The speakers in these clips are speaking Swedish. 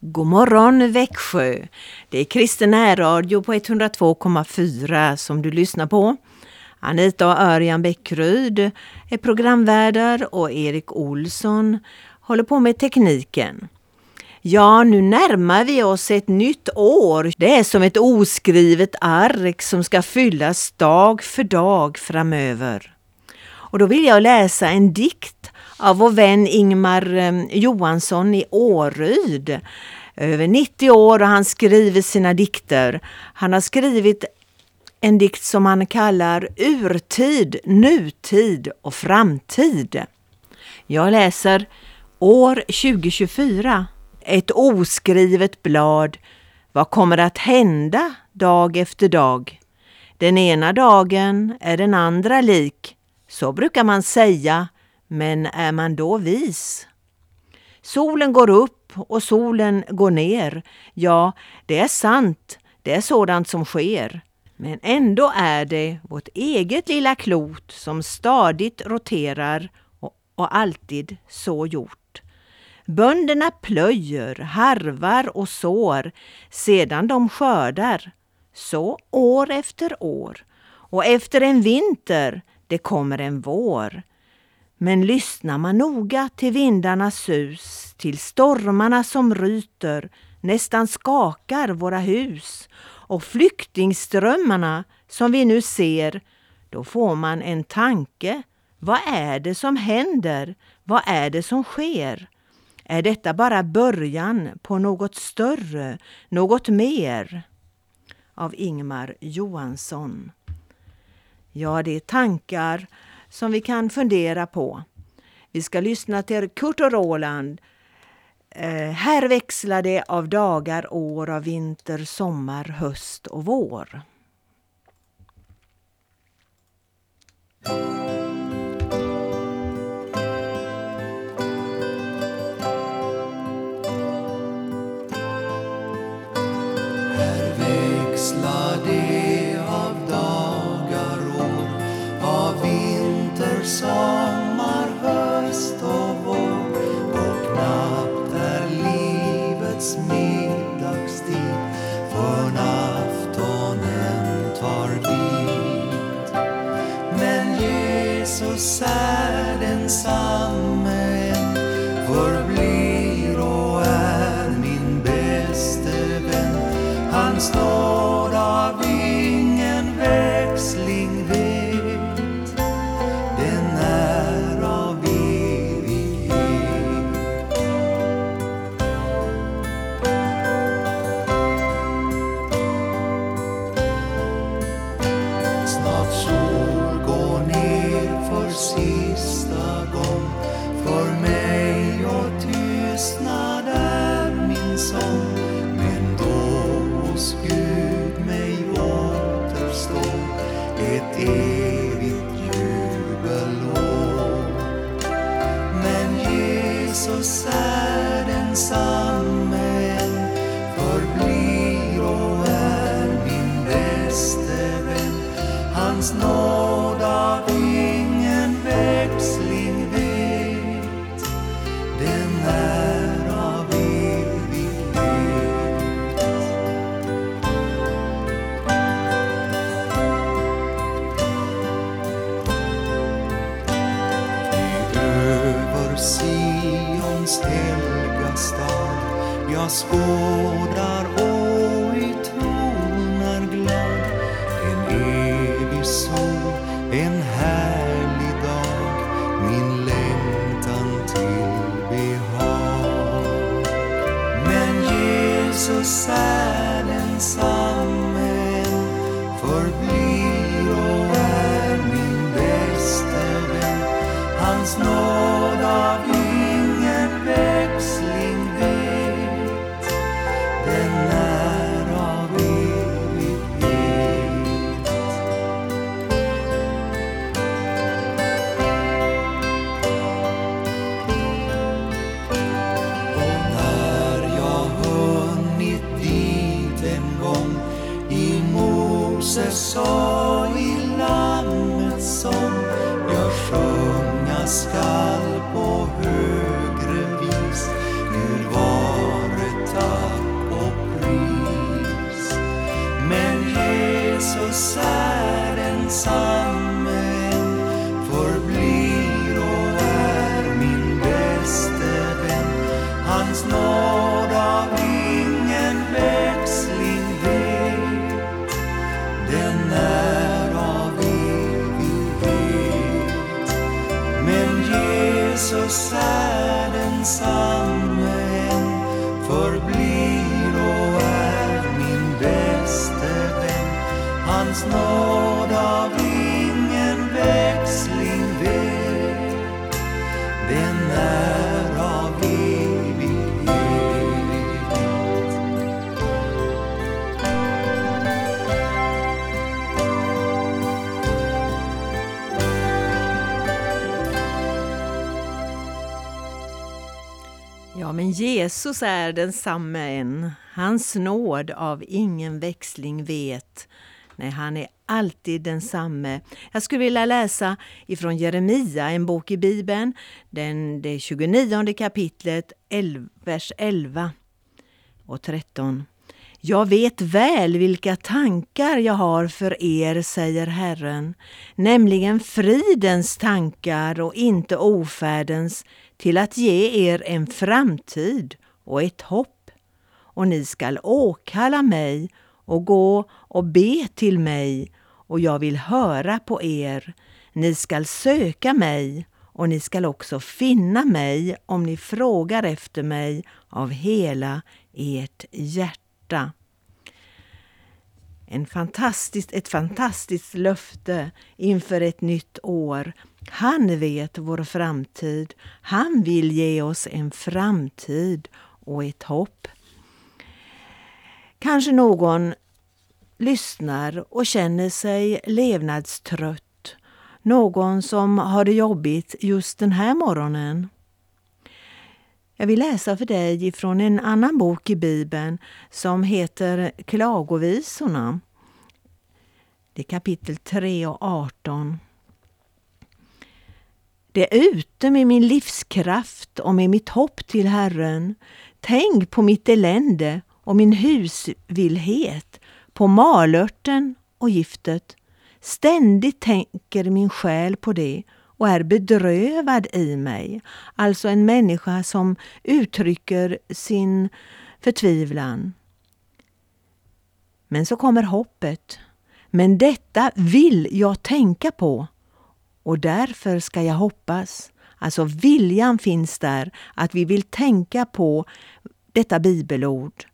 God morgon Växjö! Det är Kristen närradio på 102,4 som du lyssnar på. Anita och Örjan Bäckryd är programvärdar och Erik Olsson håller på med tekniken. Ja, nu närmar vi oss ett nytt år. Det är som ett oskrivet ark som ska fyllas dag för dag framöver. Och då vill jag läsa en dikt av vår vän Ingmar eh, Johansson i Åryd. Över 90 år och han skriver sina dikter. Han har skrivit en dikt som han kallar Urtid, nutid och framtid. Jag läser År 2024. Ett oskrivet blad. Vad kommer att hända dag efter dag? Den ena dagen är den andra lik. Så brukar man säga, men är man då vis? Solen går upp och solen går ner. Ja, det är sant. Det är sådant som sker. Men ändå är det vårt eget lilla klot som stadigt roterar och, och alltid så gjort. Bönderna plöjer, harvar och sår sedan de skördar. Så år efter år. Och efter en vinter, det kommer en vår. Men lyssnar man noga till vindarnas sus, till stormarna som ryter, nästan skakar våra hus och flyktingströmmarna som vi nu ser, då får man en tanke. Vad är det som händer? Vad är det som sker? Är detta bara början på något större, något mer? Av Ingmar Johansson. Ja, det är tankar som vi kan fundera på. Vi ska lyssna till Kurt och Roland. Eh, här växlar det av dagar, år, av vinter, sommar, höst och vår. Hans men Jesus är densamme än. Hans nåd av ingen växling vet. Nej, han är alltid densamme. Jag skulle vilja läsa ifrån Jeremia, en bok i Bibeln, den, det 29 kapitlet, 11, vers 11 och 13. Jag vet väl vilka tankar jag har för er, säger Herren, nämligen fridens tankar och inte ofärdens, till att ge er en framtid och ett hopp. Och ni skall åkalla mig och gå och be till mig, och jag vill höra på er. Ni skall söka mig, och ni skall också finna mig om ni frågar efter mig av hela ert hjärta. En fantastiskt, ett fantastiskt löfte inför ett nytt år. Han vet vår framtid. Han vill ge oss en framtid och ett hopp. Kanske någon lyssnar och känner sig levnadstrött. Någon som har det jobbigt just den här morgonen. Jag vill läsa för dig från en annan bok i Bibeln som heter Klagovisorna. Det är kapitel 3 och 18. Det är ute med min livskraft och med mitt hopp till Herren. Tänk på mitt elände och min husvillhet, på malörten och giftet. Ständigt tänker min själ på det och är bedrövad i mig. Alltså en människa som uttrycker sin förtvivlan. Men så kommer hoppet. Men detta vill jag tänka på och därför ska jag hoppas. Alltså viljan finns där, att vi vill tänka på detta bibelord.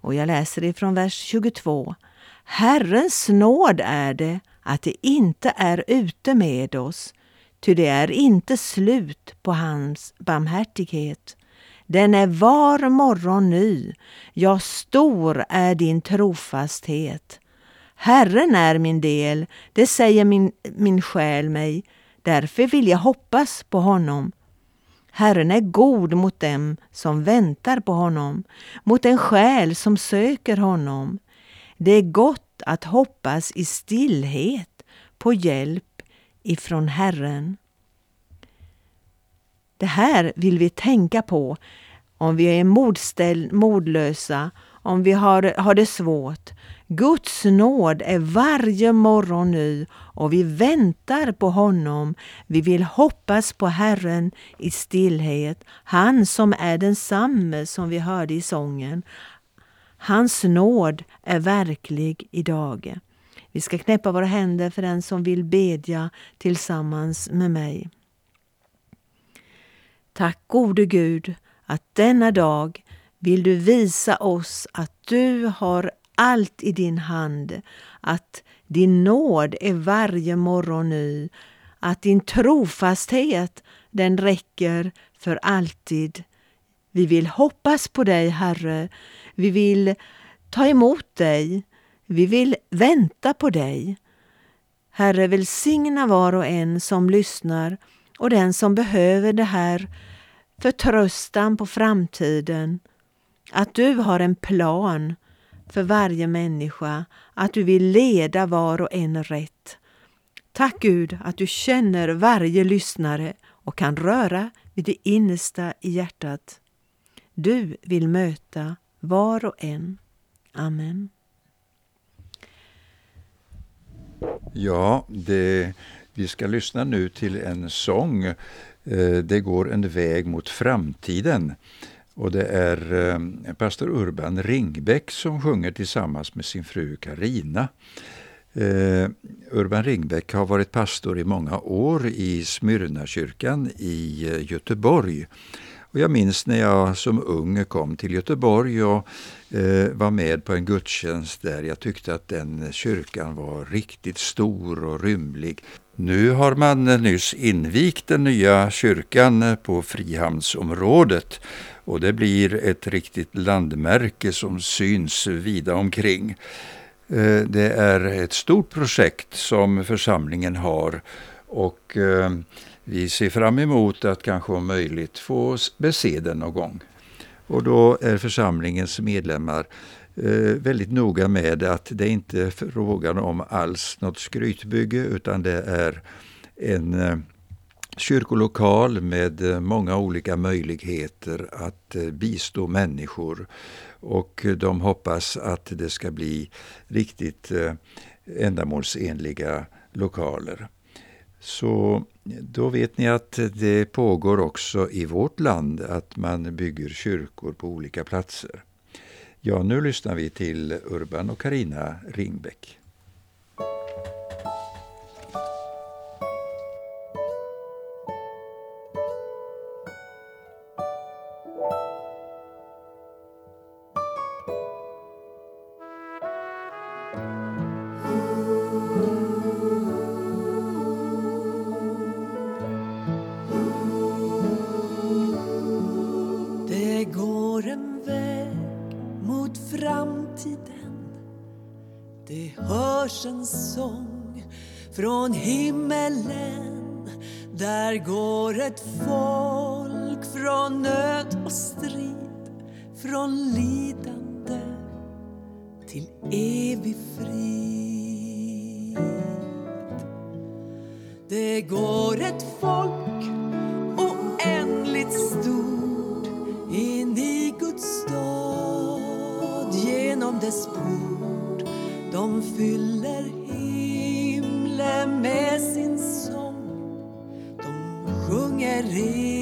Och jag läser ifrån vers 22. Herrens nåd är det att det inte är ute med oss, ty det är inte slut på hans barmhärtighet. Den är var morgon ny, ja, stor är din trofasthet. Herren är min del, det säger min, min själ mig, därför vill jag hoppas på honom. Herren är god mot dem som väntar på honom, mot en själ som söker honom. Det är gott att hoppas i stillhet på hjälp ifrån Herren. Det här vill vi tänka på om vi är modställ, modlösa, om vi har, har det svårt. Guds nåd är varje morgon ny och vi väntar på honom. Vi vill hoppas på Herren i stillhet. Han som är densamme som vi hörde i sången. Hans nåd är verklig idag. Vi ska knäppa våra händer för den som vill bedja tillsammans med mig. Tack gode Gud att denna dag vill du visa oss att du har allt i din hand, att din nåd är varje morgon ny, att din trofasthet den räcker för alltid. Vi vill hoppas på dig, Herre. Vi vill ta emot dig. Vi vill vänta på dig. Herre, välsigna var och en som lyssnar och den som behöver det här förtröstan på framtiden. Att du har en plan för varje människa, att du vill leda var och en rätt. Tack Gud att du känner varje lyssnare och kan röra vid det innersta i hjärtat. Du vill möta var och en. Amen. Ja, det, vi ska lyssna nu till en sång. Eh, det går en väg mot framtiden. Och det är eh, pastor Urban Ringbäck som sjunger tillsammans med sin fru Karina. Eh, Urban Ringbäck har varit pastor i många år i Smyrnakyrkan i Göteborg. Och jag minns när jag som ung kom till Göteborg och eh, var med på en gudstjänst där. Jag tyckte att den kyrkan var riktigt stor och rymlig. Nu har man nyss invigt den nya kyrkan på Frihamnsområdet och det blir ett riktigt landmärke som syns vida omkring. Eh, det är ett stort projekt som församlingen har och eh, vi ser fram emot att kanske om möjligt få bese den någon gång. Och då är församlingens medlemmar eh, väldigt noga med att det inte är frågan om alls något skrytbygge utan det är en eh, kyrkolokal med eh, många olika möjligheter att eh, bistå människor och de hoppas att det ska bli riktigt eh, ändamålsenliga lokaler. Så då vet ni att det pågår också i vårt land att man bygger kyrkor på olika platser. Ja, nu lyssnar vi till Urban och Karina Ringbäck. Folk från nöd och strid, från lidande till evig frid. Det går ett folk oändligt stort in i Guds stad genom dess port. De fyller sjunger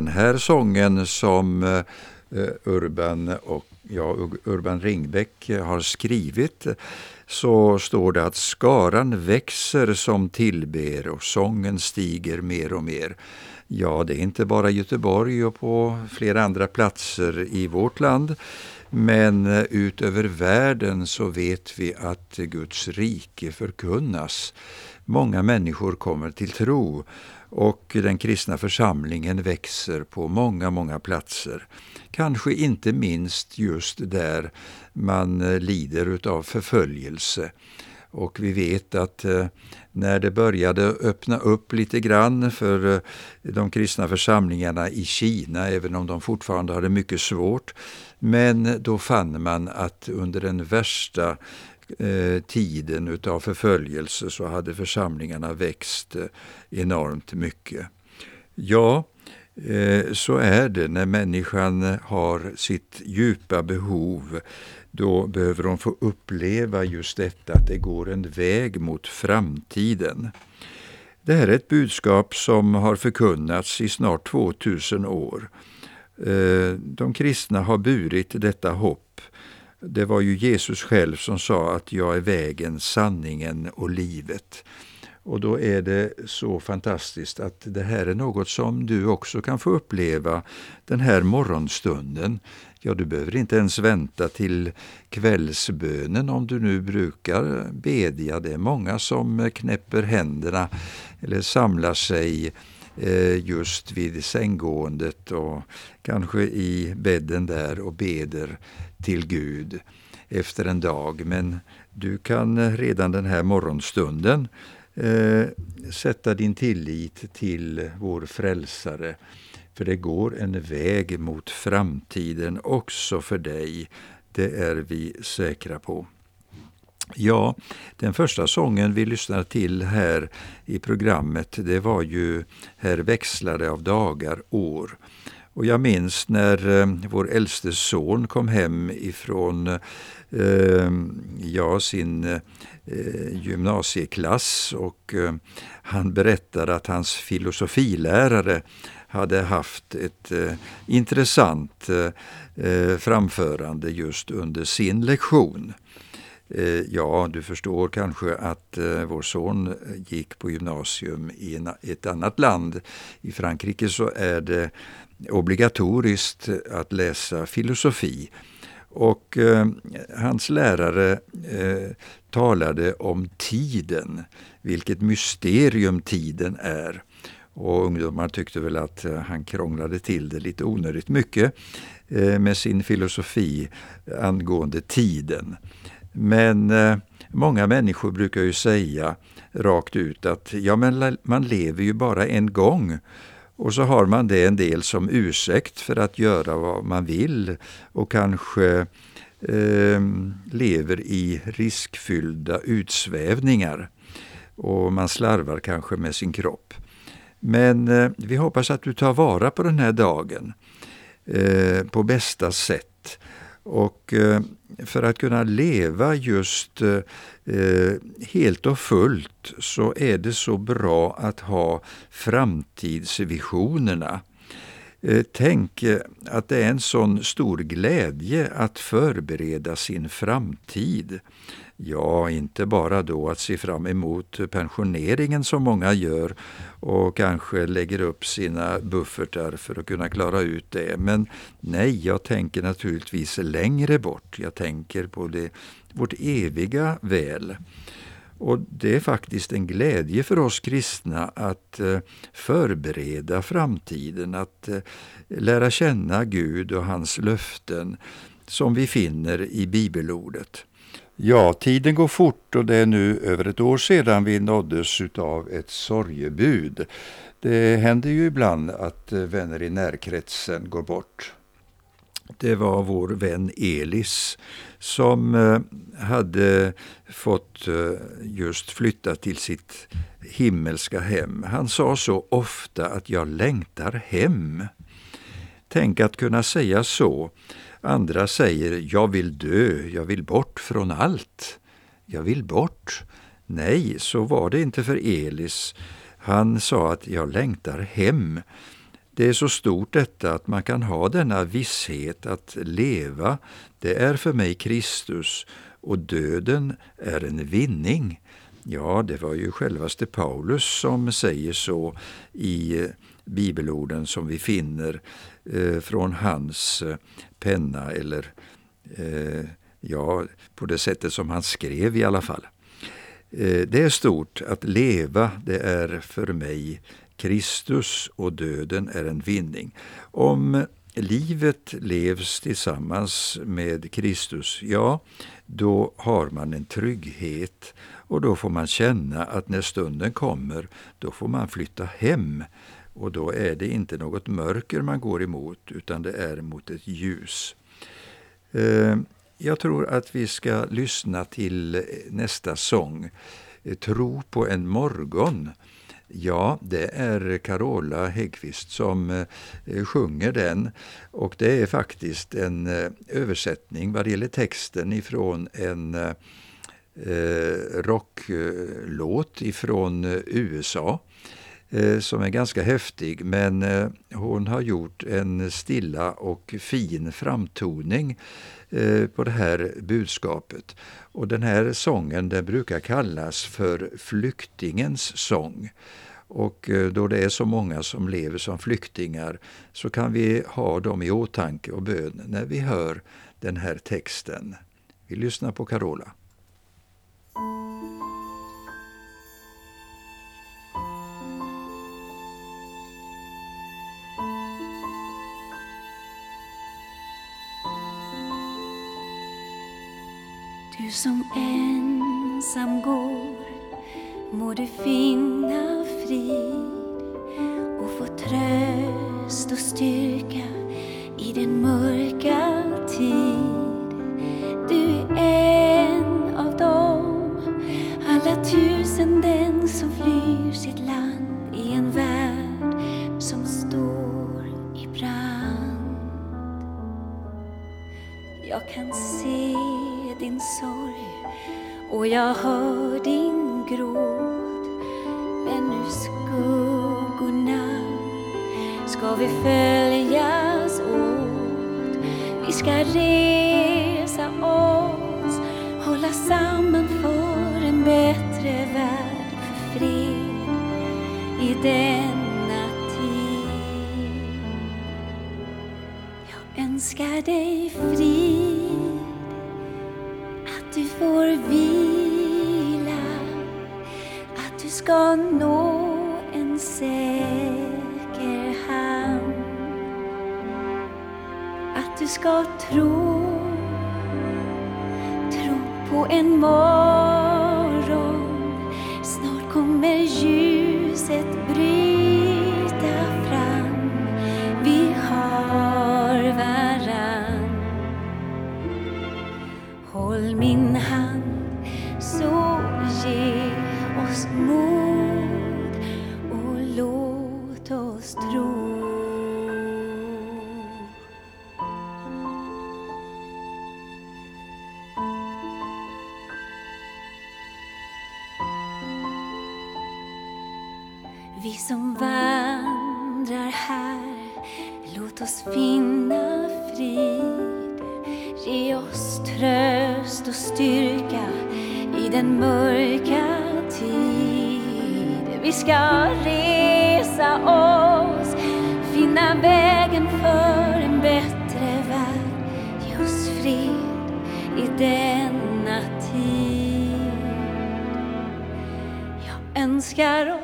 den här sången som eh, Urban, och, ja, Urban Ringbäck har skrivit så står det att skaran växer som tillber och sången stiger mer och mer. Ja, det är inte bara Göteborg och på flera andra platser i vårt land. Men eh, utöver världen så vet vi att Guds rike förkunnas. Många människor kommer till tro och den kristna församlingen växer på många, många platser. Kanske inte minst just där man eh, lider utav förföljelse. Och vi vet att eh, när det började öppna upp lite grann för eh, de kristna församlingarna i Kina, även om de fortfarande hade mycket svårt, men då fann man att under den värsta eh, tiden utav förföljelse så hade församlingarna växt eh, enormt mycket. Ja, eh, så är det när människan har sitt djupa behov då behöver hon få uppleva just detta att det går en väg mot framtiden. Det här är ett budskap som har förkunnats i snart 2000 år. Eh, de kristna har burit detta hopp. Det var ju Jesus själv som sa att jag är vägen, sanningen och livet. Och då är det så fantastiskt att det här är något som du också kan få uppleva den här morgonstunden. Ja, du behöver inte ens vänta till kvällsbönen om du nu brukar bedja. Det är många som knäpper händerna eller samlar sig eh, just vid sänggåendet och kanske i bädden där och beder till Gud efter en dag. Men du kan redan den här morgonstunden eh, sätta din tillit till vår frälsare för det går en väg mot framtiden också för dig. Det är vi säkra på. Ja, den första sången vi lyssnade till här i programmet, det var ju Här växlade av dagar år. Och jag minns när eh, vår äldste son kom hem ifrån eh, ja, sin eh, gymnasieklass och eh, han berättade att hans filosofilärare hade haft ett eh, intressant eh, eh framförande just under sin lektion. Eh, ja, du förstår kanske att eh, vår son gick på gymnasium i en, ett annat land. I Frankrike så är det obligatoriskt att läsa filosofi. Och eh, hans lärare eh, talade om tiden, vilket mysterium tiden är. Och ungdomar tyckte väl att eh, han krånglade till det lite onödigt mycket eh, med sin filosofi angående tiden. Men eh, många människor brukar ju säga rakt ut att ja, men man lever ju bara en gång. Och så har man det en del som ursäkt för att göra vad man vill och kanske eh, lever i riskfyllda utsvävningar. Och man slarvar kanske med sin kropp. Men eh, vi hoppas att du tar vara på den här dagen eh, på bästa sätt. Och eh, för att kunna leva just eh, eh, helt och fullt så är det så bra att ha framtidsvisionerna. Eh, tänk eh, att det är en sån stor glädje att förbereda sin framtid. Ja, inte bara då att se fram emot pensioneringen som många gör och kanske lägger upp sina buffertar för att kunna klara ut det. Men nej, jag tänker naturligtvis längre bort. Jag tänker på det, vårt eviga väl. Och det är faktiskt en glädje för oss kristna att eh, förbereda framtiden, att eh, lära känna Gud och hans löften som vi finner i bibelordet. Ja, tiden går fort och det är nu över ett år sedan vi nåddes av ett sorgebud. Det händer ju ibland att eh, vänner i närkretsen går bort. Det var vår vän Elis som hade fått eh, just flytta till sitt himmelska hem. Han sa så ofta att jag längtar hem. Tänk att kunna säga så. Andra säger jag vill dö, jag vill bort från allt. Jag vill bort. Nej, så var det inte för Elis. Han sa att jag längtar hem. Det är så stort detta att man kan ha denna visshet att leva, det är för mig Kristus och döden är en vinning. Ja, det var ju självaste Paulus som säger så i eh, bibelorden som vi finner eh, från hans eh, penna, eller eh, ja, på det sättet som han skrev i alla fall. Eh, det är stort att leva, det är för mig Kristus och döden är en vinning. Om livet levs tillsammans med Kristus, ja, då har man en trygghet och då får man känna att när stunden kommer, då får man flytta hem. Och då är det inte något mörker man går emot, utan det är mot ett ljus. Eh, jag tror att vi ska lyssna till nästa sång, eh, Tro på en morgon. Ja, det är Carola Häggkvist som eh, sjunger den. Och det är faktiskt en eh, översättning vad det gäller texten ifrån en eh, rocklåt ifrån USA. Eh, som är ganska häftig men eh, hon har gjort en stilla och fin framtoning eh, på det här budskapet. Och den här sången den brukar kallas för flyktingens sång. Och då det är så många som lever som flyktingar så kan vi ha dem i åtanke och bön när vi hör den här texten. Vi lyssnar på Carola. Du som ensam går må du finna frid och få tröst och styrka i den mörka tid. Du är en av dem, alla tusenden som flyr sitt land i en värld som står i brand. Jag kan se din sorg och jag hör din gråt. Men nu skuggorna ska vi följas åt. Vi ska resa oss, hålla samman för en bättre värld, för fred i denna tid. Jag önskar dig frid ska nå en säker hamn. Att du ska tro, tro på en morgon. Vi som vandrar här, låt oss finna frid. Ge oss tröst och styrka i den mörka tid. Vi ska resa oss, finna vägen för en bättre värld. Ge oss fred i denna tid. Jag önskar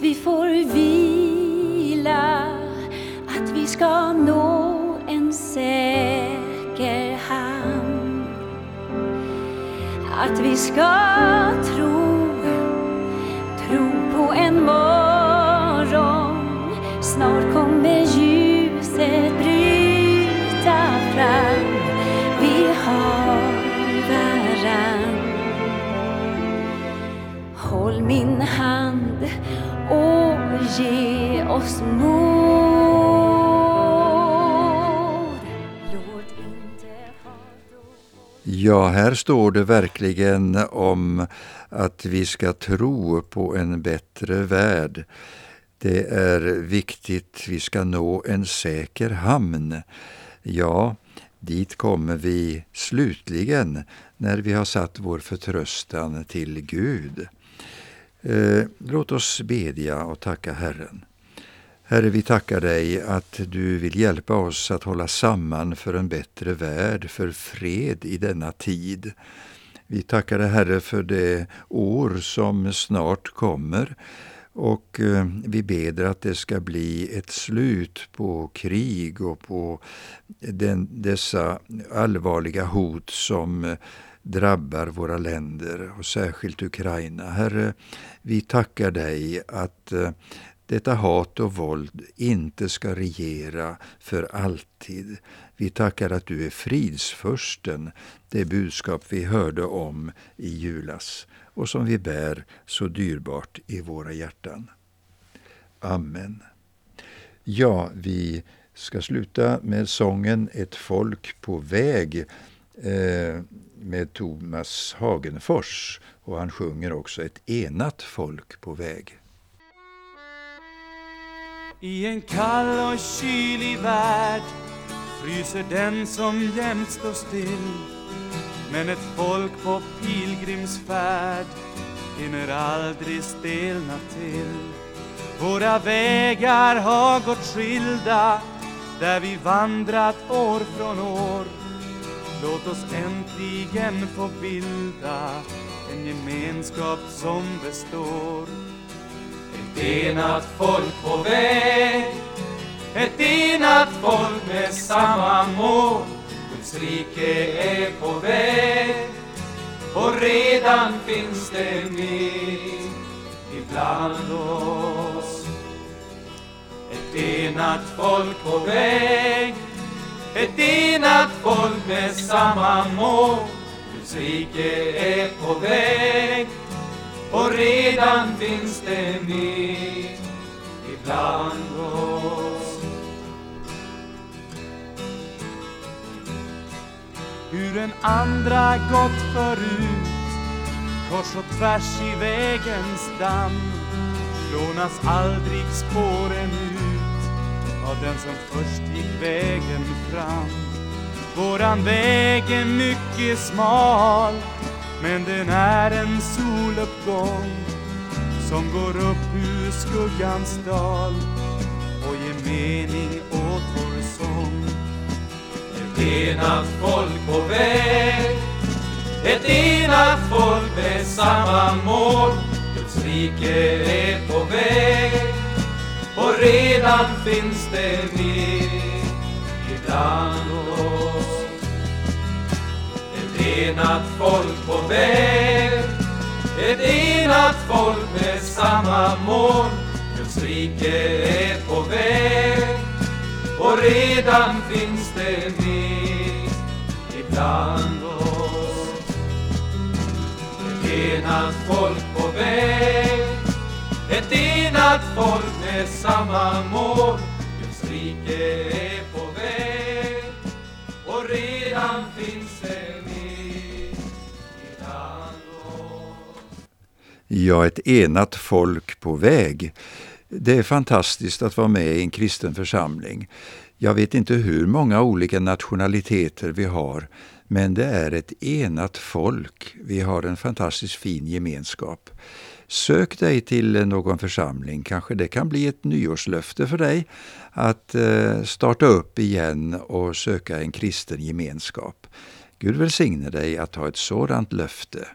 att vi får vila, att vi ska nå en säker hamn. Att vi ska tro, tro på en morgon. Snart ge oss mod. Låt inte Ja, här står det verkligen om att vi ska tro på en bättre värld. Det är viktigt, vi ska nå en säker hamn. Ja, dit kommer vi slutligen när vi har satt vår förtröstan till Gud. Eh, låt oss bedja och tacka Herren. Herre, vi tackar dig att du vill hjälpa oss att hålla samman för en bättre värld, för fred i denna tid. Vi tackar dig Herre för det år som snart kommer och eh, vi beder att det ska bli ett slut på krig och på den, dessa allvarliga hot som eh, drabbar våra länder och särskilt Ukraina. Herre, vi tackar dig att eh, detta hat och våld inte ska regera för alltid. Vi tackar att du är fridsförsten, det budskap vi hörde om i julas och som vi bär så dyrbart i våra hjärtan. Amen. Ja, vi ska sluta med sången Ett folk på väg eh, med Thomas Hagenfors och han sjunger också Ett enat folk på väg. I en kall och kylig värld fryser den som jämt står still. Men ett folk på pilgrimsfärd hinner aldrig stelna till. Våra vägar har gått skilda där vi vandrat år från år. Låt oss äntligen få bilda en gemenskap som består Ett enat folk på väg Ett enat folk med samma mål Guds rike är på väg och redan finns det med ibland oss. Ett enat folk på väg, ett enat folk med samma mål. Guds rike är på väg och redan finns det med ibland oss. hur en andra gått förut kors och tvärs i vägens damm lånas aldrig spåren ut av den som först gick vägen fram. Våran väg är mycket smal men den är en soluppgång som går upp ur skuggans dal och ger mening åt vår sång. Ett enat folk på väg Ett enat folk med samma mål. Guds rike är på väg redan finns det med ibland oss Ett enat folk på väg Ett enat folk med samma mål Guds rike är på väg och redan finns det med ibland oss. Ett enat folk på väg, ett enat folk med samma mål. Guds rike är på väg och redan finns det med. Ja, ett enat folk på väg. Det är fantastiskt att vara med i en kristen församling. Jag vet inte hur många olika nationaliteter vi har, men det är ett enat folk. Vi har en fantastiskt fin gemenskap. Sök dig till någon församling, kanske det kan bli ett nyårslöfte för dig att eh, starta upp igen och söka en kristen gemenskap. Gud välsigne dig att ha ett sådant löfte.